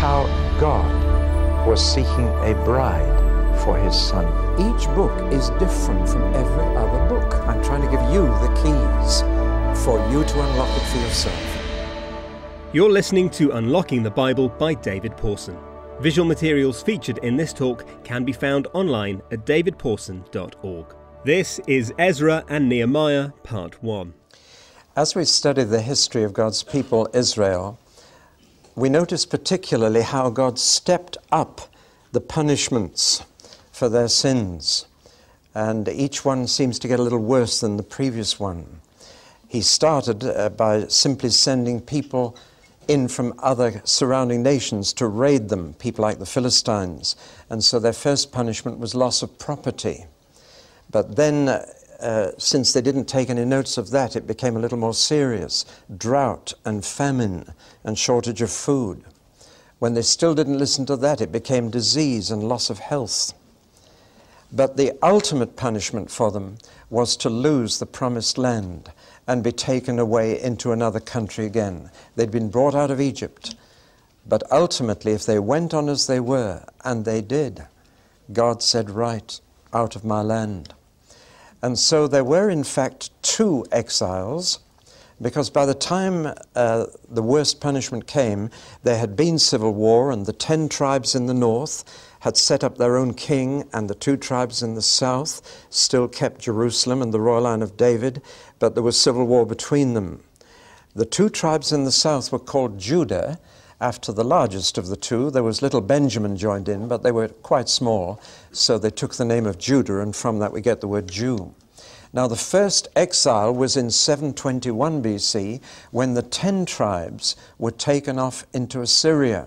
how God was seeking a bride for his son. Each book is different from every other book. I'm trying to give you the keys for you to unlock it for yourself. You're listening to Unlocking the Bible by David Pawson. Visual materials featured in this talk can be found online at davidpawson.org. This is Ezra and Nehemiah, Part 1. As we study the history of God's people, Israel, we notice particularly how God stepped up the punishments for their sins. And each one seems to get a little worse than the previous one. He started uh, by simply sending people in from other surrounding nations to raid them, people like the Philistines. And so their first punishment was loss of property. But then, uh, uh, since they didn't take any notes of that, it became a little more serious drought and famine and shortage of food. When they still didn't listen to that, it became disease and loss of health. But the ultimate punishment for them was to lose the promised land and be taken away into another country again. They'd been brought out of Egypt. But ultimately, if they went on as they were, and they did, God said, Right, out of my land. And so there were, in fact, two exiles, because by the time uh, the worst punishment came, there had been civil war, and the ten tribes in the north had set up their own king, and the two tribes in the south still kept Jerusalem and the royal line of David, but there was civil war between them. The two tribes in the south were called Judah, after the largest of the two. There was little Benjamin joined in, but they were quite small, so they took the name of Judah, and from that we get the word Jew. Now, the first exile was in 721 BC when the ten tribes were taken off into Assyria.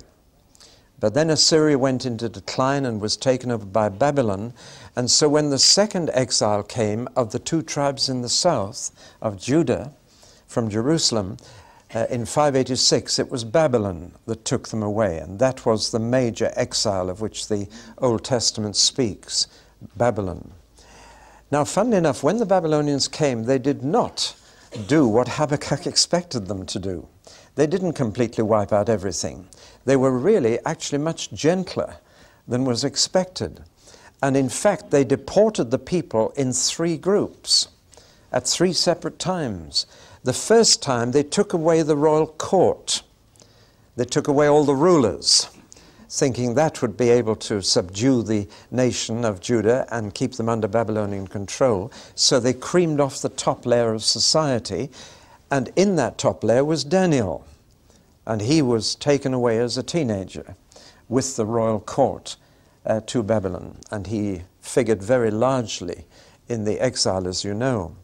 But then Assyria went into decline and was taken over by Babylon. And so when the second exile came of the two tribes in the south of Judah from Jerusalem, uh, in 586, it was Babylon that took them away. And that was the major exile of which the Old Testament speaks Babylon. Now, funnily enough, when the Babylonians came, they did not do what Habakkuk expected them to do. They didn't completely wipe out everything they were really actually much gentler than was expected. And in fact, they deported the people in three groups at three separate times. The first time, they took away the royal court, they took away all the rulers, thinking that would be able to subdue the nation of Judah and keep them under Babylonian control. So they creamed off the top layer of society, and in that top layer was Daniel and he was taken away as a teenager with the royal court uh, to Babylon, and he figured very largely in the exile, as you know.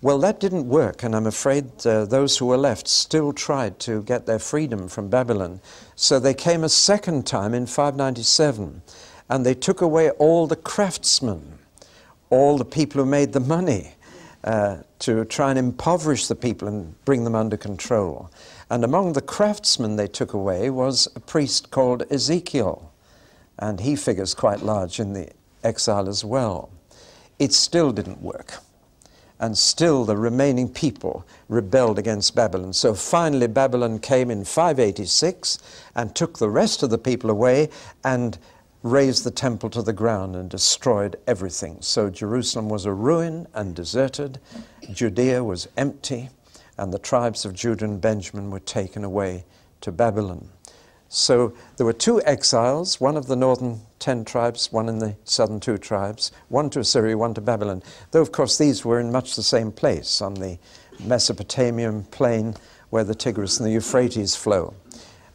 Well, that didn't work, and I'm afraid uh, those who were left still tried to get their freedom from Babylon. So they came a second time in 597, and they took away all the craftsmen, all the people who made the money, uh, to try and impoverish the people and bring them under control. And among the craftsmen they took away was a priest called Ezekiel, and he figures quite large in the exile as well. It still didn't work. And still the remaining people rebelled against Babylon. So finally, Babylon came in 586 and took the rest of the people away and razed the temple to the ground and destroyed everything. So Jerusalem was a ruin and deserted, Judea was empty and the tribes of Judah and Benjamin were taken away to Babylon. So there were two exiles, one of the northern ten tribes, one in the southern two tribes, one to Assyria, one to Babylon. Though, of course, these were in much the same place on the Mesopotamian plain where the Tigris and the Euphrates flow.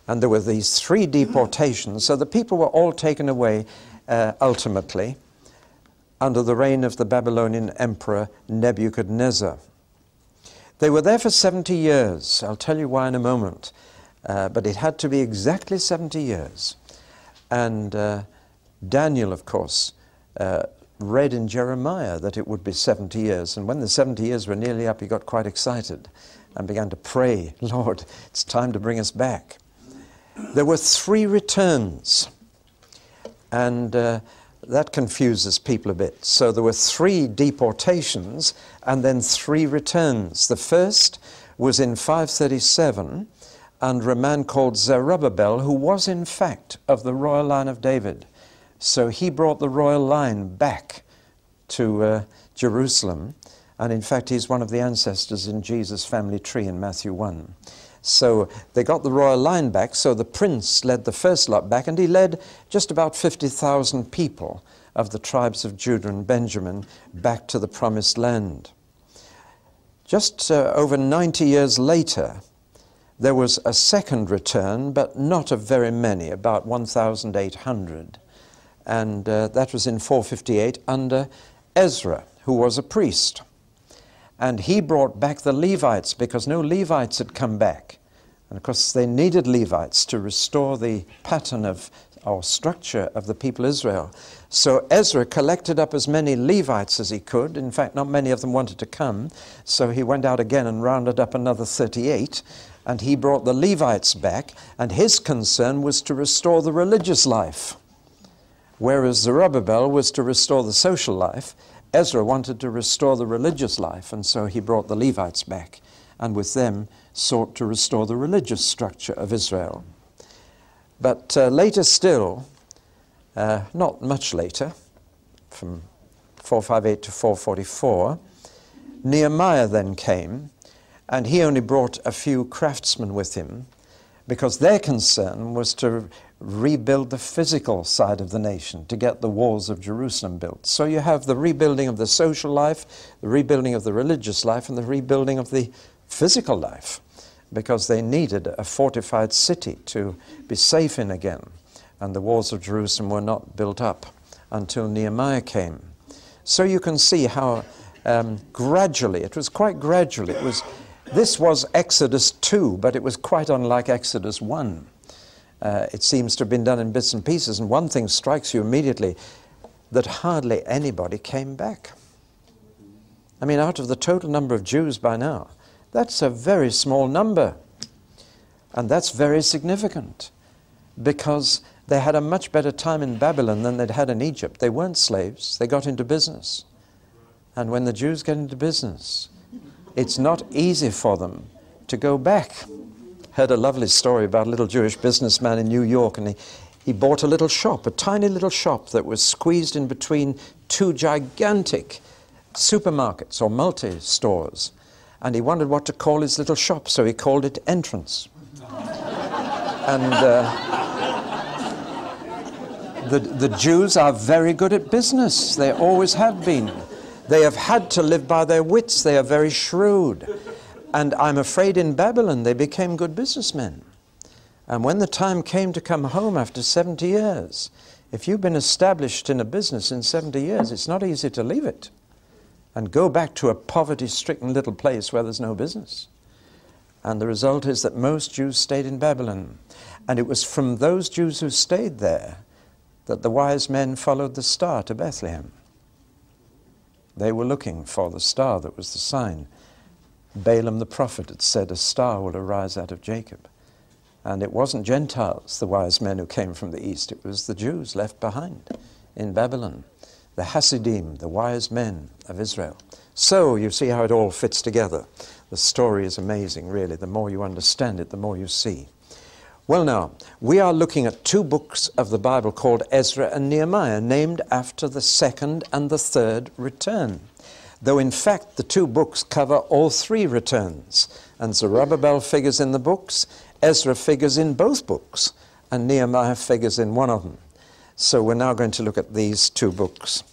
And there were these three deportations, so the people were all taken away uh, ultimately under the reign of the Babylonian emperor Nebuchadnezzar. They were there for 70 years. I'll tell you why in a moment. Uh, but it had to be exactly 70 years. And uh, Daniel, of course, uh, read in Jeremiah that it would be 70 years. And when the 70 years were nearly up, he got quite excited and began to pray, Lord, it's time to bring us back. There were three returns. And uh, that confuses people a bit. So there were three deportations and then three returns. The first was in 537 under a man called Zerubbabel, who was in fact of the royal line of David. So he brought the royal line back to uh, Jerusalem. And in fact, he's one of the ancestors in Jesus' family tree in Matthew 1. So they got the royal line back, so the prince led the first lot back, and he led just about 50,000 people of the tribes of Judah and Benjamin back to the promised land. Just uh, over 90 years later, there was a second return, but not of very many, about 1,800. And uh, that was in 458 under Ezra, who was a priest. And he brought back the Levites because no Levites had come back. And of course, they needed Levites to restore the pattern of or structure of the people Israel. So Ezra collected up as many Levites as he could. In fact, not many of them wanted to come. So he went out again and rounded up another 38. And he brought the Levites back. And his concern was to restore the religious life. Whereas Zerubbabel was to restore the social life, Ezra wanted to restore the religious life, and so he brought the Levites back, and with them sought to restore the religious structure of Israel. But uh, later still, uh, not much later, from 458 to 444, Nehemiah then came, and he only brought a few craftsmen with him because their concern was to rebuild the physical side of the nation, to get the walls of Jerusalem built. So you have the rebuilding of the social life, the rebuilding of the religious life, and the rebuilding of the physical life, because they needed a fortified city to be safe in again. And the walls of Jerusalem were not built up until Nehemiah came. So you can see how um, gradually, it was quite gradually, it was, this was Exodus 2, but it was quite unlike Exodus 1 uh, it seems to have been done in bits and pieces. And one thing strikes you immediately that hardly anybody came back. I mean, out of the total number of Jews by now, that's a very small number. And that's very significant because they had a much better time in Babylon than they'd had in Egypt. They weren't slaves, they got into business. And when the Jews get into business, it's not easy for them to go back heard a lovely story about a little Jewish businessman in New York, and he, he bought a little shop, a tiny little shop that was squeezed in between two gigantic supermarkets or multi stores. And he wondered what to call his little shop, so he called it Entrance. and uh, the, the Jews are very good at business, they always have been. They have had to live by their wits, they are very shrewd. And I'm afraid in Babylon they became good businessmen. And when the time came to come home after 70 years, if you've been established in a business in 70 years, it's not easy to leave it and go back to a poverty stricken little place where there's no business. And the result is that most Jews stayed in Babylon. And it was from those Jews who stayed there that the wise men followed the star to Bethlehem. They were looking for the star that was the sign Balaam the prophet had said, A star will arise out of Jacob. And it wasn't Gentiles, the wise men who came from the east, it was the Jews left behind in Babylon, the Hasidim, the wise men of Israel. So you see how it all fits together. The story is amazing, really. The more you understand it, the more you see. Well, now, we are looking at two books of the Bible called Ezra and Nehemiah, named after the second and the third return though in fact the two books cover all three returns. And Zerubbabel figures in the books, Ezra figures in both books, and Nehemiah figures in one of them. So we're now going to look at these two books.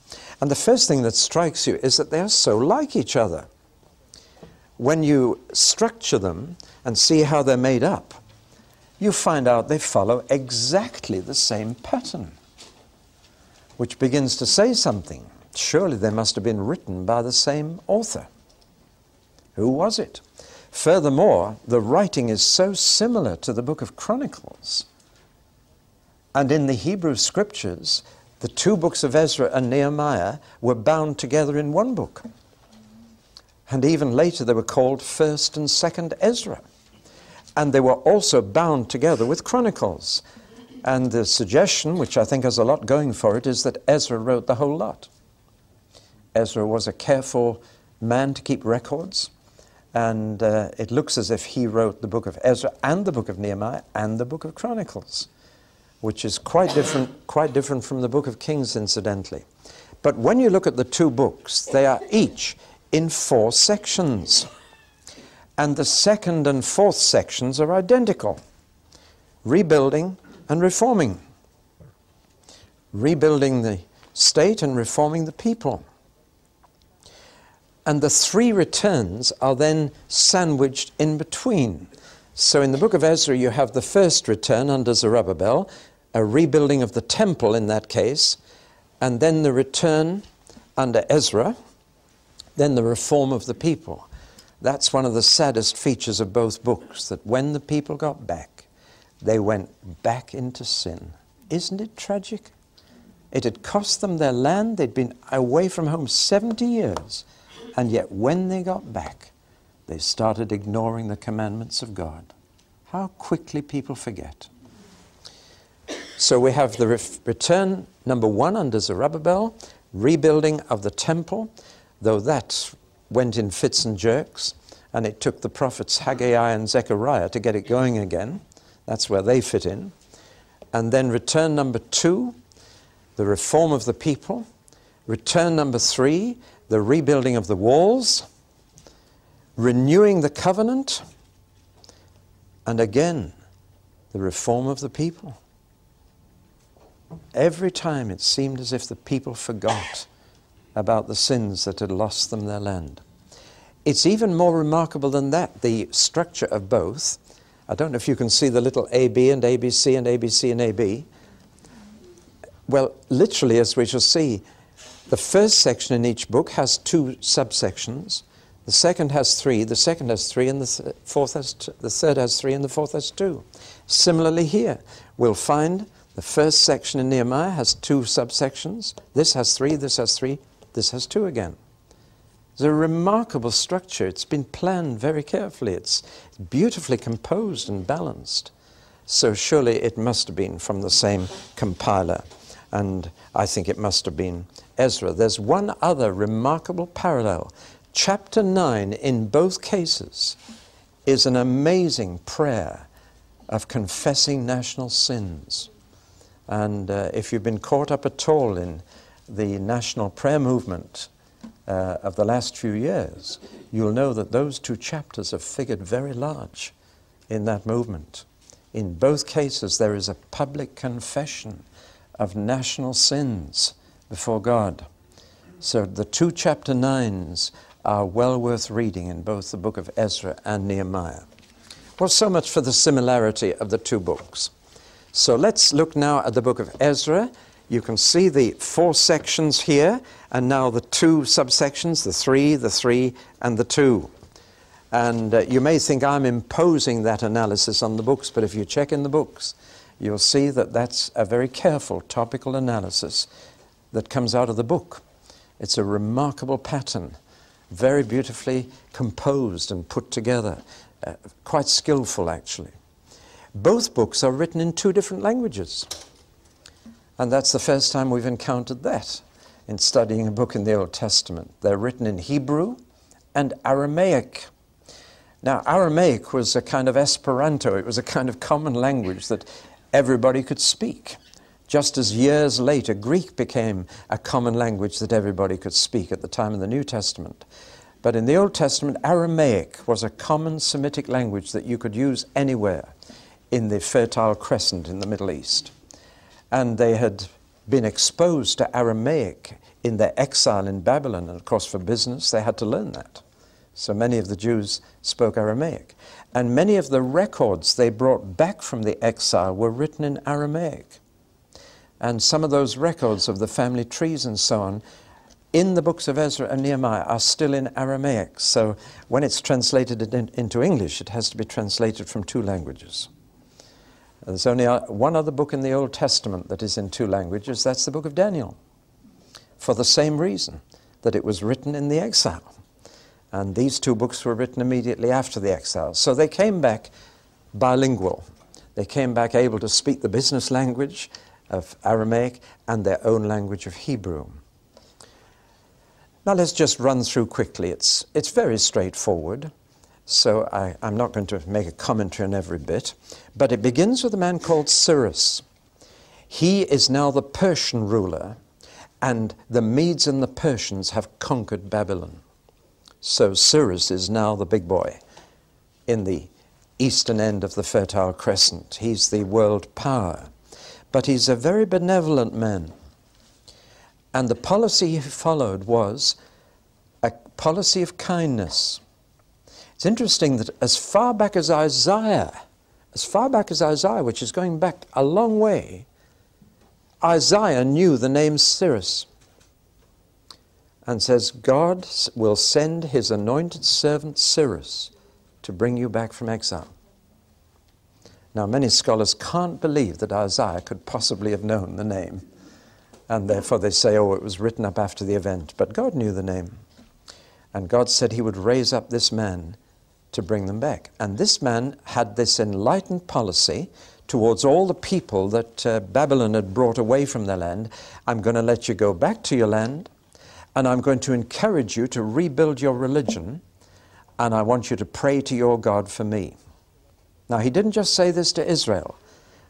And the first thing that strikes you is that they are so like each other. When you structure them and see how they're made up, you find out they follow exactly the same pattern, which begins to say something surely they must have been written by the same author. Who was it? Furthermore, the writing is so similar to the book of Chronicles. And in the Hebrew scriptures, the two books of Ezra and Nehemiah were bound together in one book. And even later they were called 1st and 2nd Ezra. And they were also bound together with Chronicles. And the suggestion, which I think has a lot going for it, is that Ezra wrote the whole lot. Ezra was a careful man to keep records. And uh, it looks as if he wrote the book of Ezra and the book of Nehemiah and the book of Chronicles, which is quite different, quite different from the book of Kings, incidentally. But when you look at the two books, they are each in four sections. And the second and fourth sections are identical rebuilding and reforming. Rebuilding the state and reforming the people. And the three returns are then sandwiched in between. So in the book of Ezra, you have the first return under Zerubbabel, a rebuilding of the temple in that case, and then the return under Ezra, then the reform of the people. That's one of the saddest features of both books, that when the people got back, they went back into sin. Isn't it tragic? It had cost them their land. They'd been away from home 70 years. And yet, when they got back, they started ignoring the commandments of God. How quickly people forget. So we have the re- return, number one, under Zerubbabel, rebuilding of the temple, though that went in fits and jerks, and it took the prophets Haggai and Zechariah to get it going again. That's where they fit in. And then return number two, the reform of the people. Return number three, the rebuilding of the walls. Renewing the covenant. And again, the reform of the people. Every time it seemed as if the people forgot about the sins that had lost them their land. It's even more remarkable than that, the structure of both. I don't know if you can see the little AB and ABC and ABC and AB. Well, literally, as we shall see, the first section in each book has two subsections. The second has three, the second has three, and the th- fourth has the third has three, and the fourth has two. Similarly, here we'll find the first section in Nehemiah has two subsections. This has three, this has three, this has two again. It's a remarkable structure. It's been planned very carefully. It's beautifully composed and balanced. So surely it must have been from the same compiler. And I think it must have been Ezra. There's one other remarkable parallel. Chapter 9, in both cases, is an amazing prayer of confessing national sins. And uh, if you've been caught up at all in the national prayer movement uh, of the last few years, you'll know that those two chapters have figured very large in that movement. In both cases, there is a public confession of national sins before God. So the two chapter nines are well worth reading in both the book of Ezra and Nehemiah. Well, so much for the similarity of the two books. So let's look now at the book of Ezra. You can see the four sections here, and now the two subsections the three, the three, and the two. And uh, you may think I'm imposing that analysis on the books, but if you check in the books, you'll see that that's a very careful topical analysis that comes out of the book. It's a remarkable pattern, very beautifully composed and put together, uh, quite skillful actually. Both books are written in two different languages. And that's the first time we've encountered that in studying a book in the Old Testament. They're written in Hebrew and Aramaic. Now, Aramaic was a kind of Esperanto, it was a kind of common language that everybody could speak. Just as years later, Greek became a common language that everybody could speak at the time of the New Testament. But in the Old Testament, Aramaic was a common Semitic language that you could use anywhere in the Fertile Crescent in the Middle East. And they had been exposed to Aramaic in their exile in Babylon, and of course, for business, they had to learn that. So many of the Jews spoke Aramaic. And many of the records they brought back from the exile were written in Aramaic. And some of those records of the family trees and so on in the books of Ezra and Nehemiah are still in Aramaic. So when it's translated in, into English, it has to be translated from two languages. There's only uh, one other book in the Old Testament that is in two languages. That's the book of Daniel. For the same reason, that it was written in the exile. And these two books were written immediately after the exile. So they came back bilingual. They came back able to speak the business language of Aramaic and their own language of Hebrew. Now let's just run through quickly. It's, it's very straightforward. So I, am not going to make a commentary on every bit. But it begins with a man called Cyrus. He is now the Persian ruler, and the Medes and the Persians have conquered Babylon. So Cyrus is now the big boy in the eastern end of the Fertile Crescent. He's the world power. But he's a very benevolent man. And the policy he followed was a policy of kindness. It's interesting that as far back as Isaiah, as far back as Isaiah, which is going back a long way, Isaiah knew the name Cyrus and says, God will send his anointed servant Cyrus to bring you back from exile. Now, many scholars can't believe that Isaiah could possibly have known the name, and therefore they say, oh, it was written up after the event. But God knew the name, and God said he would raise up this man to bring them back. And this man had this enlightened policy towards all the people that uh, Babylon had brought away from their land. I'm going to let you go back to your land, and I'm going to encourage you to rebuild your religion and I want you to pray to your God for me. Now, he didn't just say this to Israel.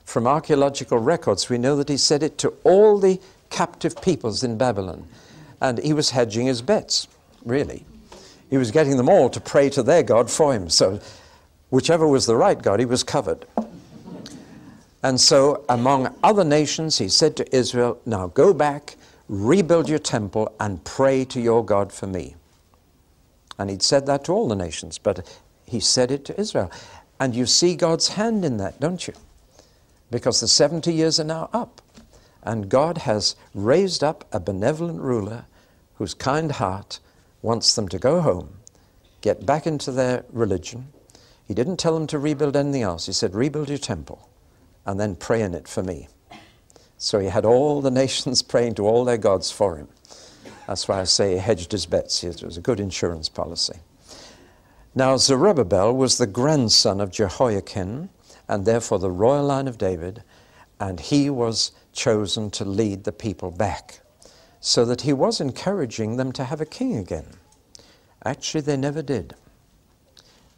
From archaeological records, we know that he said it to all the captive peoples in Babylon. And he was hedging his bets, really. He was getting them all to pray to their God for him. So, whichever was the right God, he was covered. And so, among other nations, he said to Israel, Now go back, rebuild your temple, and pray to your God for me. And he'd said that to all the nations, but he said it to Israel. And you see God's hand in that, don't you? Because the 70 years are now up. And God has raised up a benevolent ruler whose kind heart wants them to go home, get back into their religion. He didn't tell them to rebuild anything else. He said, Rebuild your temple and then pray in it for me. So he had all the nations praying to all their gods for him. That's why I say he hedged his bets. It was a good insurance policy. Now, Zerubbabel was the grandson of Jehoiakim, and therefore the royal line of David, and he was chosen to lead the people back, so that he was encouraging them to have a king again. Actually, they never did.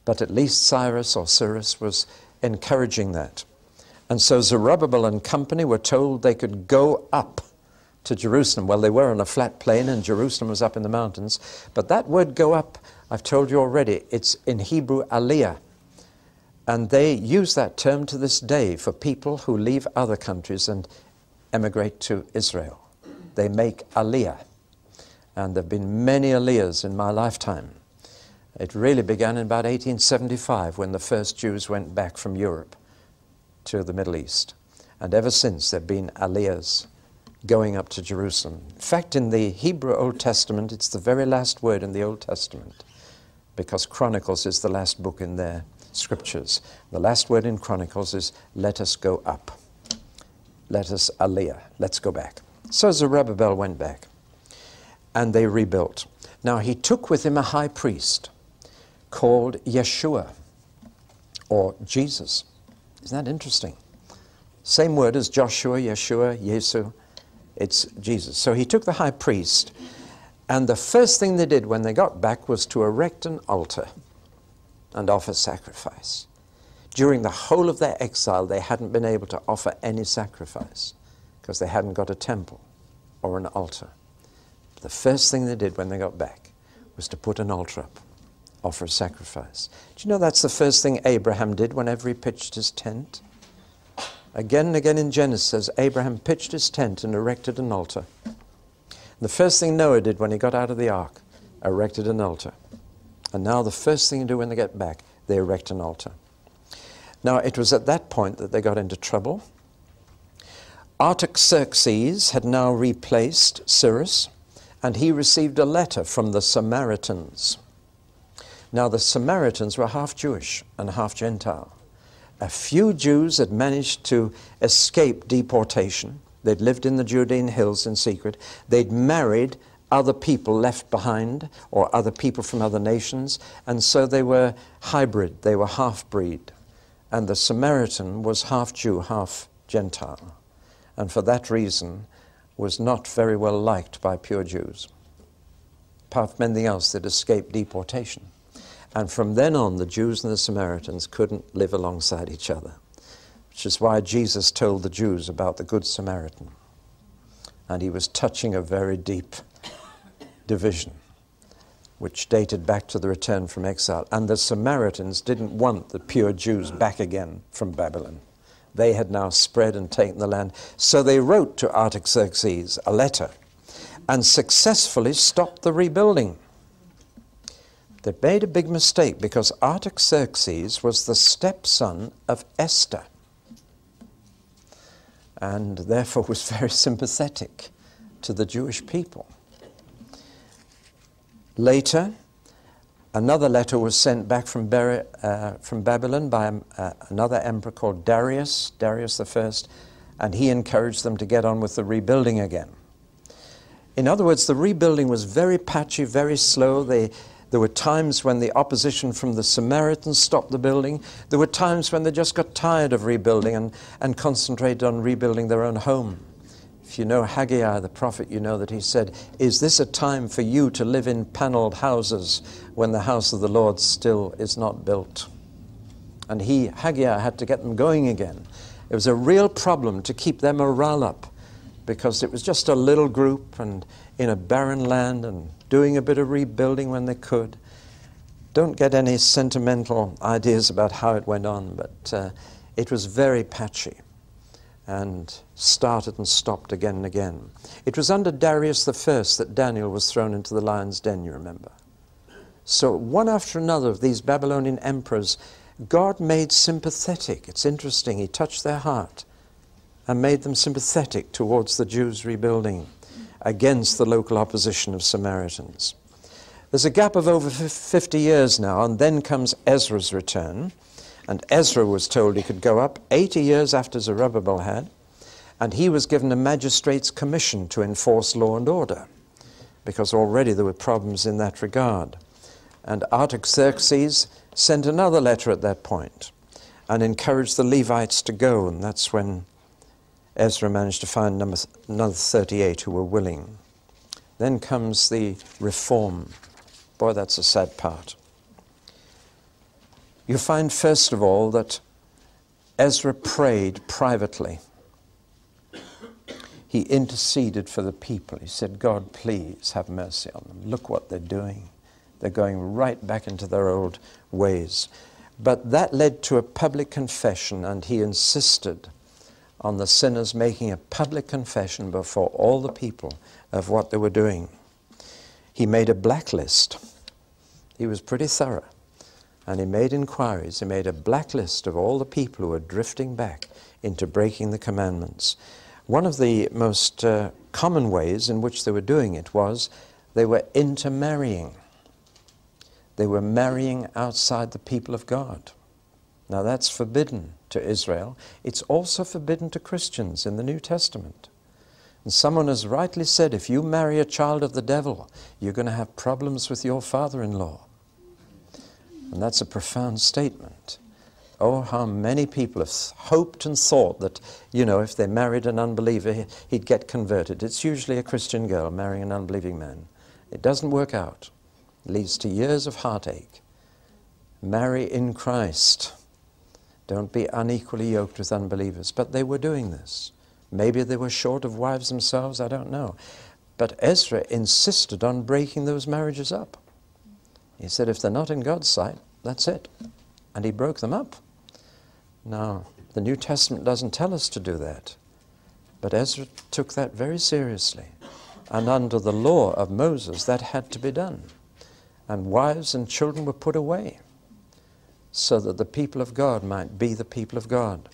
But at least Cyrus or Cyrus was encouraging that. And so Zerubbabel and company were told they could go up to Jerusalem. Well, they were on a flat plain, and Jerusalem was up in the mountains. But that word go up, I've told you already, it's in Hebrew aliyah. And they use that term to this day for people who leave other countries and emigrate to Israel. They make aliyah. And there have been many aliyahs in my lifetime. It really began in about 1875 when the first Jews went back from Europe to the Middle East. And ever since, there have been aliyahs going up to Jerusalem. In fact, in the Hebrew Old Testament, it's the very last word in the Old Testament because Chronicles is the last book in their scriptures. The last word in Chronicles is, let us go up. Let us aliyah. Let's go back. So Zerubbabel went back and they rebuilt. Now he took with him a high priest called Yeshua or Jesus. Isn't that interesting? Same word as Joshua, Yeshua, Yesu. It's Jesus. So he took the high priest, and the first thing they did when they got back was to erect an altar and offer sacrifice. During the whole of their exile, they hadn't been able to offer any sacrifice because they hadn't got a temple or an altar. The first thing they did when they got back was to put an altar up, offer a sacrifice. Do you know that's the first thing Abraham did whenever he pitched his tent? Again and again in Genesis, Abraham pitched his tent and erected an altar. the first thing Noah did when he got out of the ark, erected an altar. And now the first thing to do when they get back, they erect an altar. Now it was at that point that they got into trouble. Artaxerxes had now replaced Cyrus, and he received a letter from the Samaritans. Now the Samaritans were half Jewish and half Gentile a few Jews had managed to escape deportation. They'd lived in the Judean hills in secret. They'd married other people left behind or other people from other nations, and so they were hybrid, they were half breed. And the Samaritan was half Jew, half Gentile, and for that reason was not very well liked by pure Jews. Apart from anything else, they'd escaped deportation. And from then on, the Jews and the Samaritans couldn't live alongside each other, which is why Jesus told the Jews about the Good Samaritan. And he was touching a very deep division, which dated back to the return from exile. And the Samaritans didn't want the pure Jews back again from Babylon. They had now spread and taken the land. So they wrote to Artaxerxes a letter and successfully stopped the rebuilding. They made a big mistake because Artaxerxes was the stepson of Esther and therefore was very sympathetic to the Jewish people. Later, another letter was sent back from, Ber- uh, from Babylon by um, uh, another emperor called Darius, Darius I, and he encouraged them to get on with the rebuilding again. In other words, the rebuilding was very patchy, very slow. They, there were times when the opposition from the Samaritans stopped the building. There were times when they just got tired of rebuilding and, and concentrated on rebuilding their own home. If you know Haggai the prophet, you know that he said, Is this a time for you to live in paneled houses when the house of the Lord still is not built? And he, Haggai, had to get them going again. It was a real problem to keep their morale up because it was just a little group and in a barren land and doing a bit of rebuilding when they could. Don't get any sentimental ideas about how it went on, but uh, it was very patchy and started and stopped again and again. It was under Darius I that Daniel was thrown into the lion's den, you remember. So, one after another of these Babylonian emperors, God made sympathetic. It's interesting, He touched their heart and made them sympathetic towards the Jews rebuilding against the local opposition of Samaritans. There's a gap of over 50 years now, and then comes Ezra's return. And Ezra was told he could go up 80 years after Zerubbabel had, and he was given a magistrate's commission to enforce law and order, because already there were problems in that regard. And Artaxerxes sent another letter at that point and encouraged the Levites to go, and that's when Ezra managed to find number, another 38 who were willing. Then comes the reform. Boy, that's a sad part. You find, first of all, that Ezra prayed privately. He interceded for the people. He said, God, please have mercy on them. Look what they're doing. They're going right back into their old ways. But that led to a public confession, and he insisted on the sinners making a public confession before all the people of what they were doing. He made a blacklist. He was pretty thorough. And he made inquiries. He made a blacklist of all the people who were drifting back into breaking the commandments. One of the most uh, common ways in which they were doing it was they were intermarrying. They were marrying outside the people of God. Now that's forbidden to Israel. It's also forbidden to Christians in the New Testament. And someone has rightly said if you marry a child of the devil, you're going to have problems with your father in law. And that's a profound statement. Oh, how many people have hoped and thought that, you know, if they married an unbeliever, he'd get converted. It's usually a Christian girl marrying an unbelieving man. It doesn't work out, it leads to years of heartache. Marry in Christ. Don't be unequally yoked with unbelievers. But they were doing this. Maybe they were short of wives themselves, I don't know. But Ezra insisted on breaking those marriages up. He said, if they're not in God's sight, that's it. And he broke them up. Now, the New Testament doesn't tell us to do that. But Ezra took that very seriously. And under the law of Moses, that had to be done. And wives and children were put away so that the people of God might be the people of God.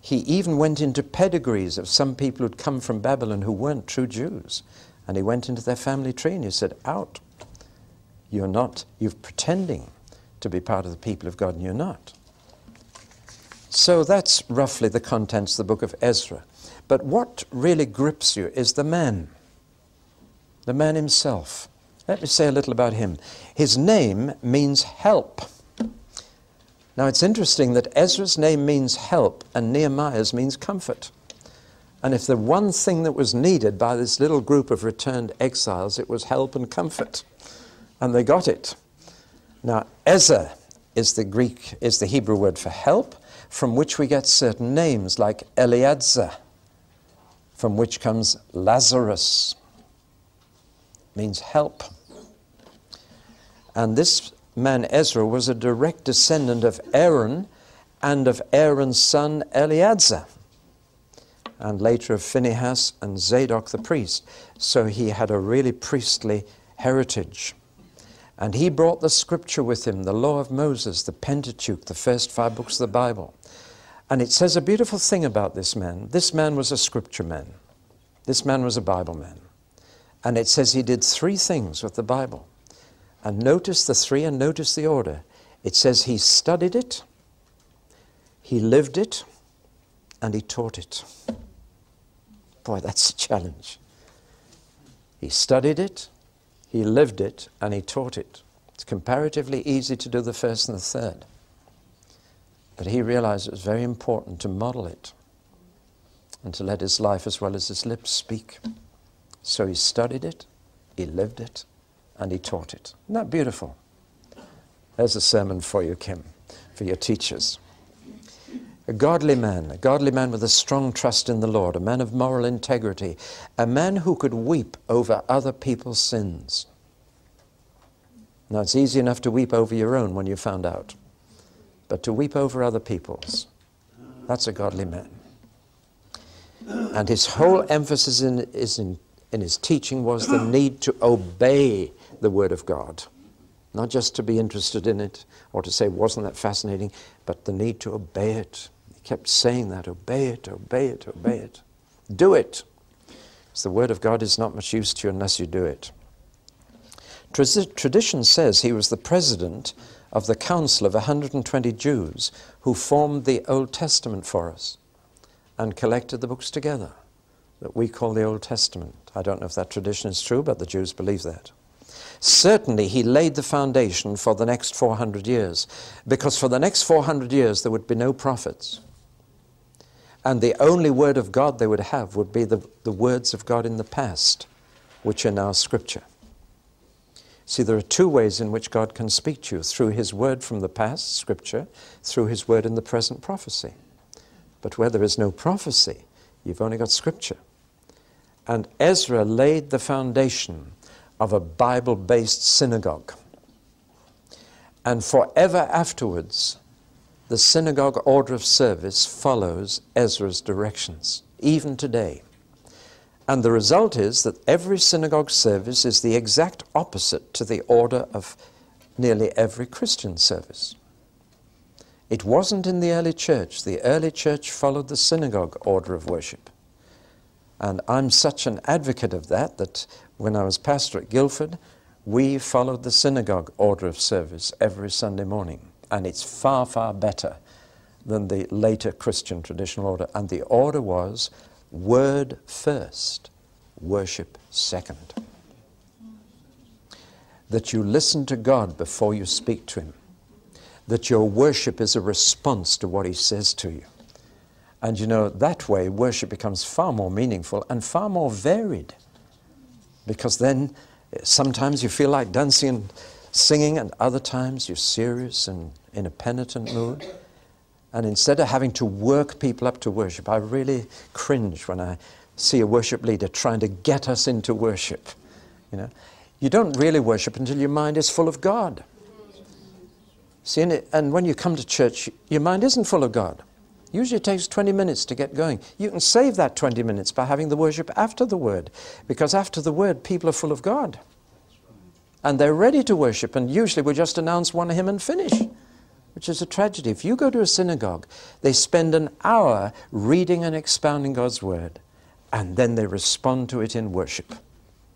He even went into pedigrees of some people who'd come from Babylon who weren't true Jews. And he went into their family tree and he said, Out. You're not, you're pretending to be part of the people of God, and you're not. So that's roughly the contents of the book of Ezra. But what really grips you is the man, the man himself. Let me say a little about him. His name means help. Now it's interesting that Ezra's name means help and Nehemiah's means comfort. And if the one thing that was needed by this little group of returned exiles, it was help and comfort. And they got it. Now, Ezer is the Greek, is the Hebrew word for help, from which we get certain names like Eleazar, from which comes Lazarus, means help. And this man Ezra was a direct descendant of Aaron and of Aaron's son Eleazar, and later of Phinehas and Zadok the priest. So he had a really priestly heritage. And he brought the scripture with him, the law of Moses, the Pentateuch, the first five books of the Bible. And it says a beautiful thing about this man. This man was a scripture man. This man was a Bible man. And it says he did three things with the Bible. And notice the three and notice the order. It says he studied it, he lived it, and he taught it. Boy, that's a challenge. He studied it, he lived it, and he taught it. It's comparatively easy to do the first and the third. But he realized it was very important to model it and to let his life as well as his lips speak. So he studied it, he lived it, and he taught it. Isn't that beautiful? There's a sermon for you, Kim, for your teachers. A godly man, a godly man with a strong trust in the Lord, a man of moral integrity, a man who could weep over other people's sins. Now, it's easy enough to weep over your own when you found out, but to weep over other people's, that's a godly man. And his whole emphasis in, is in, in his teaching was the need to obey the Word of God. Not just to be interested in it or to say, wasn't that fascinating, but the need to obey it. Kept saying that obey it, obey it, obey it. Do it. Because the Word of God is not much use to you unless you do it. Tradition says he was the president of the council of 120 Jews who formed the Old Testament for us and collected the books together that we call the Old Testament. I don't know if that tradition is true, but the Jews believe that. Certainly, he laid the foundation for the next 400 years, because for the next 400 years there would be no prophets. And the only word of God they would have would be the, the words of God in the past, which are now Scripture. See, there are two ways in which God can speak to you through His word from the past, Scripture, through His word in the present, prophecy. But where there is no prophecy, you've only got Scripture. And Ezra laid the foundation of a Bible based synagogue. And forever afterwards, the synagogue order of service follows Ezra's directions, even today. And the result is that every synagogue service is the exact opposite to the order of nearly every Christian service. It wasn't in the early church. The early church followed the synagogue order of worship. And I'm such an advocate of that that when I was pastor at Guildford, we followed the synagogue order of service every Sunday morning. And it's far, far better than the later Christian traditional order. And the order was word first, worship second. That you listen to God before you speak to Him. That your worship is a response to what He says to you. And you know, that way worship becomes far more meaningful and far more varied. Because then eh, sometimes you feel like dancing singing, and other times you're serious and in a penitent mood. And instead of having to work people up to worship, I really cringe when I see a worship leader trying to get us into worship. You know, you don't really worship until your mind is full of God. See, and when you come to church, your mind isn't full of God. Usually it takes 20 minutes to get going. You can save that 20 minutes by having the worship after the word, because after the word, people are full of God. And they're ready to worship, and usually we just announce one hymn and finish, which is a tragedy. If you go to a synagogue, they spend an hour reading and expounding God's word, and then they respond to it in worship.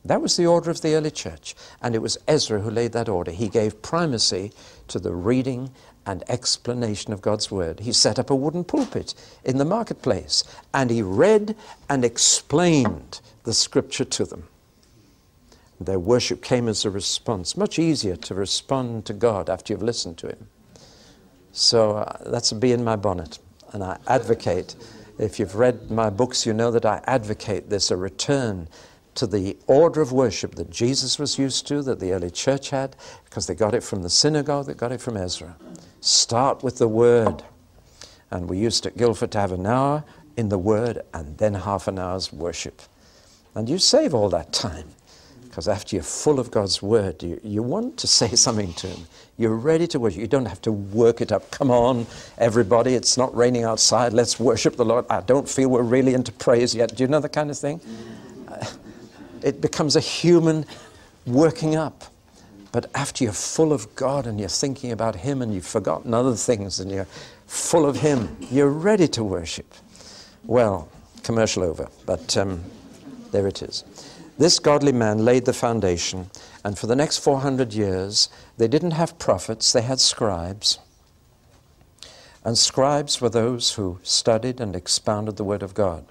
That was the order of the early church, and it was Ezra who laid that order. He gave primacy to the reading and explanation of God's Word. He set up a wooden pulpit in the marketplace and he read and explained the Scripture to them. Their worship came as a response. Much easier to respond to God after you've listened to Him. So uh, that's a bee in my bonnet. And I advocate, if you've read my books, you know that I advocate this a return to the order of worship that Jesus was used to, that the early church had, because they got it from the synagogue, they got it from Ezra. Start with the Word. And we used at Guildford to have an hour in the Word and then half an hour's worship. And you save all that time. Because after you're full of God's Word, you, you want to say something to Him. You're ready to worship. You don't have to work it up. Come on, everybody, it's not raining outside. Let's worship the Lord. I don't feel we're really into praise yet. Do you know the kind of thing? Uh, it becomes a human working up. But after you're full of God and you're thinking about Him and you've forgotten other things and you're full of Him, you're ready to worship. Well, commercial over, but um, there it is. This godly man laid the foundation, and for the next 400 years, they didn't have prophets, they had scribes. And scribes were those who studied and expounded the Word of God.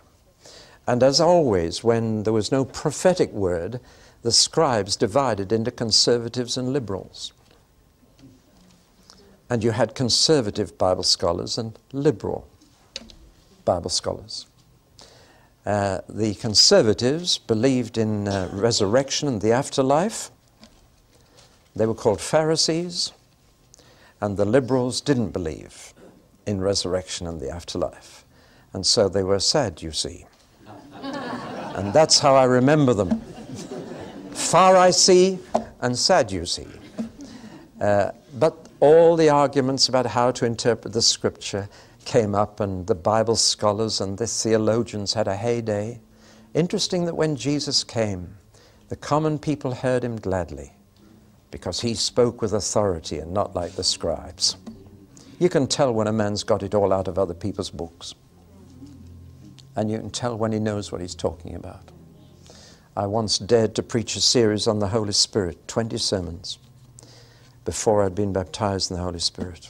And as always, when there was no prophetic word, the scribes divided into conservatives and liberals. And you had conservative Bible scholars and liberal Bible scholars. Uh, the conservatives believed in uh, resurrection and the afterlife. They were called Pharisees. And the liberals didn't believe in resurrection and the afterlife. And so they were sad, you see. and that's how I remember them. Far I see, and sad you see. Uh, but all the arguments about how to interpret the scripture came up, and the Bible scholars and the theologians had a heyday. Interesting that when Jesus came, the common people heard him gladly because he spoke with authority and not like the scribes. You can tell when a man's got it all out of other people's books, and you can tell when he knows what he's talking about. I once dared to preach a series on the Holy Spirit, 20 sermons, before I'd been baptized in the Holy Spirit.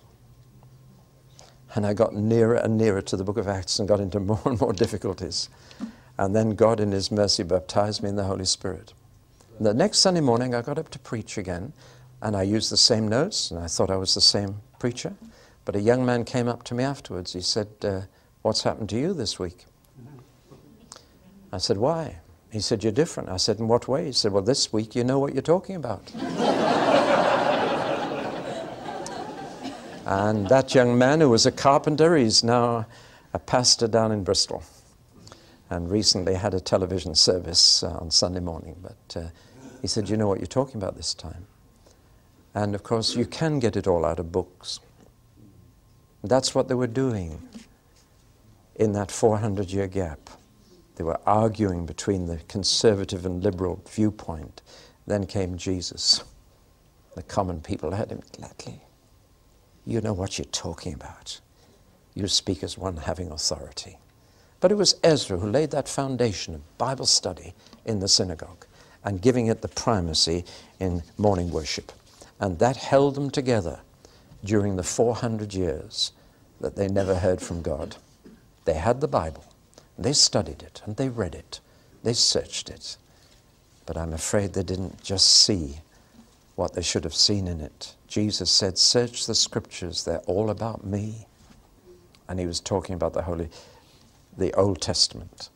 And I got nearer and nearer to the book of Acts and got into more and more difficulties. And then God, in His mercy, baptized me in the Holy Spirit. And the next Sunday morning, I got up to preach again, and I used the same notes, and I thought I was the same preacher. But a young man came up to me afterwards. He said, uh, What's happened to you this week? I said, Why? He said, You're different. I said, In what way? He said, Well, this week you know what you're talking about. And that young man who was a carpenter, he's now a pastor down in Bristol. And recently had a television service uh, on Sunday morning. But uh, he said, You know what you're talking about this time. And of course, you can get it all out of books. That's what they were doing in that 400 year gap. They were arguing between the conservative and liberal viewpoint. Then came Jesus. The common people heard him gladly. You know what you're talking about. You speak as one having authority. But it was Ezra who laid that foundation of Bible study in the synagogue and giving it the primacy in morning worship. And that held them together during the 400 years that they never heard from God. They had the Bible, they studied it, and they read it, they searched it. But I'm afraid they didn't just see what they should have seen in it. Jesus said, Search the scriptures, they're all about me. And he was talking about the Holy, the Old Testament.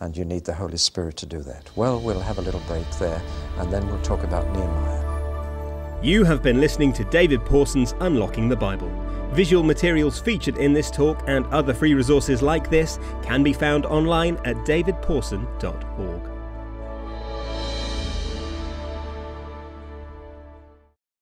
And you need the Holy Spirit to do that. Well, we'll have a little break there, and then we'll talk about Nehemiah. You have been listening to David Pawson's Unlocking the Bible. Visual materials featured in this talk and other free resources like this can be found online at davidpawson.org.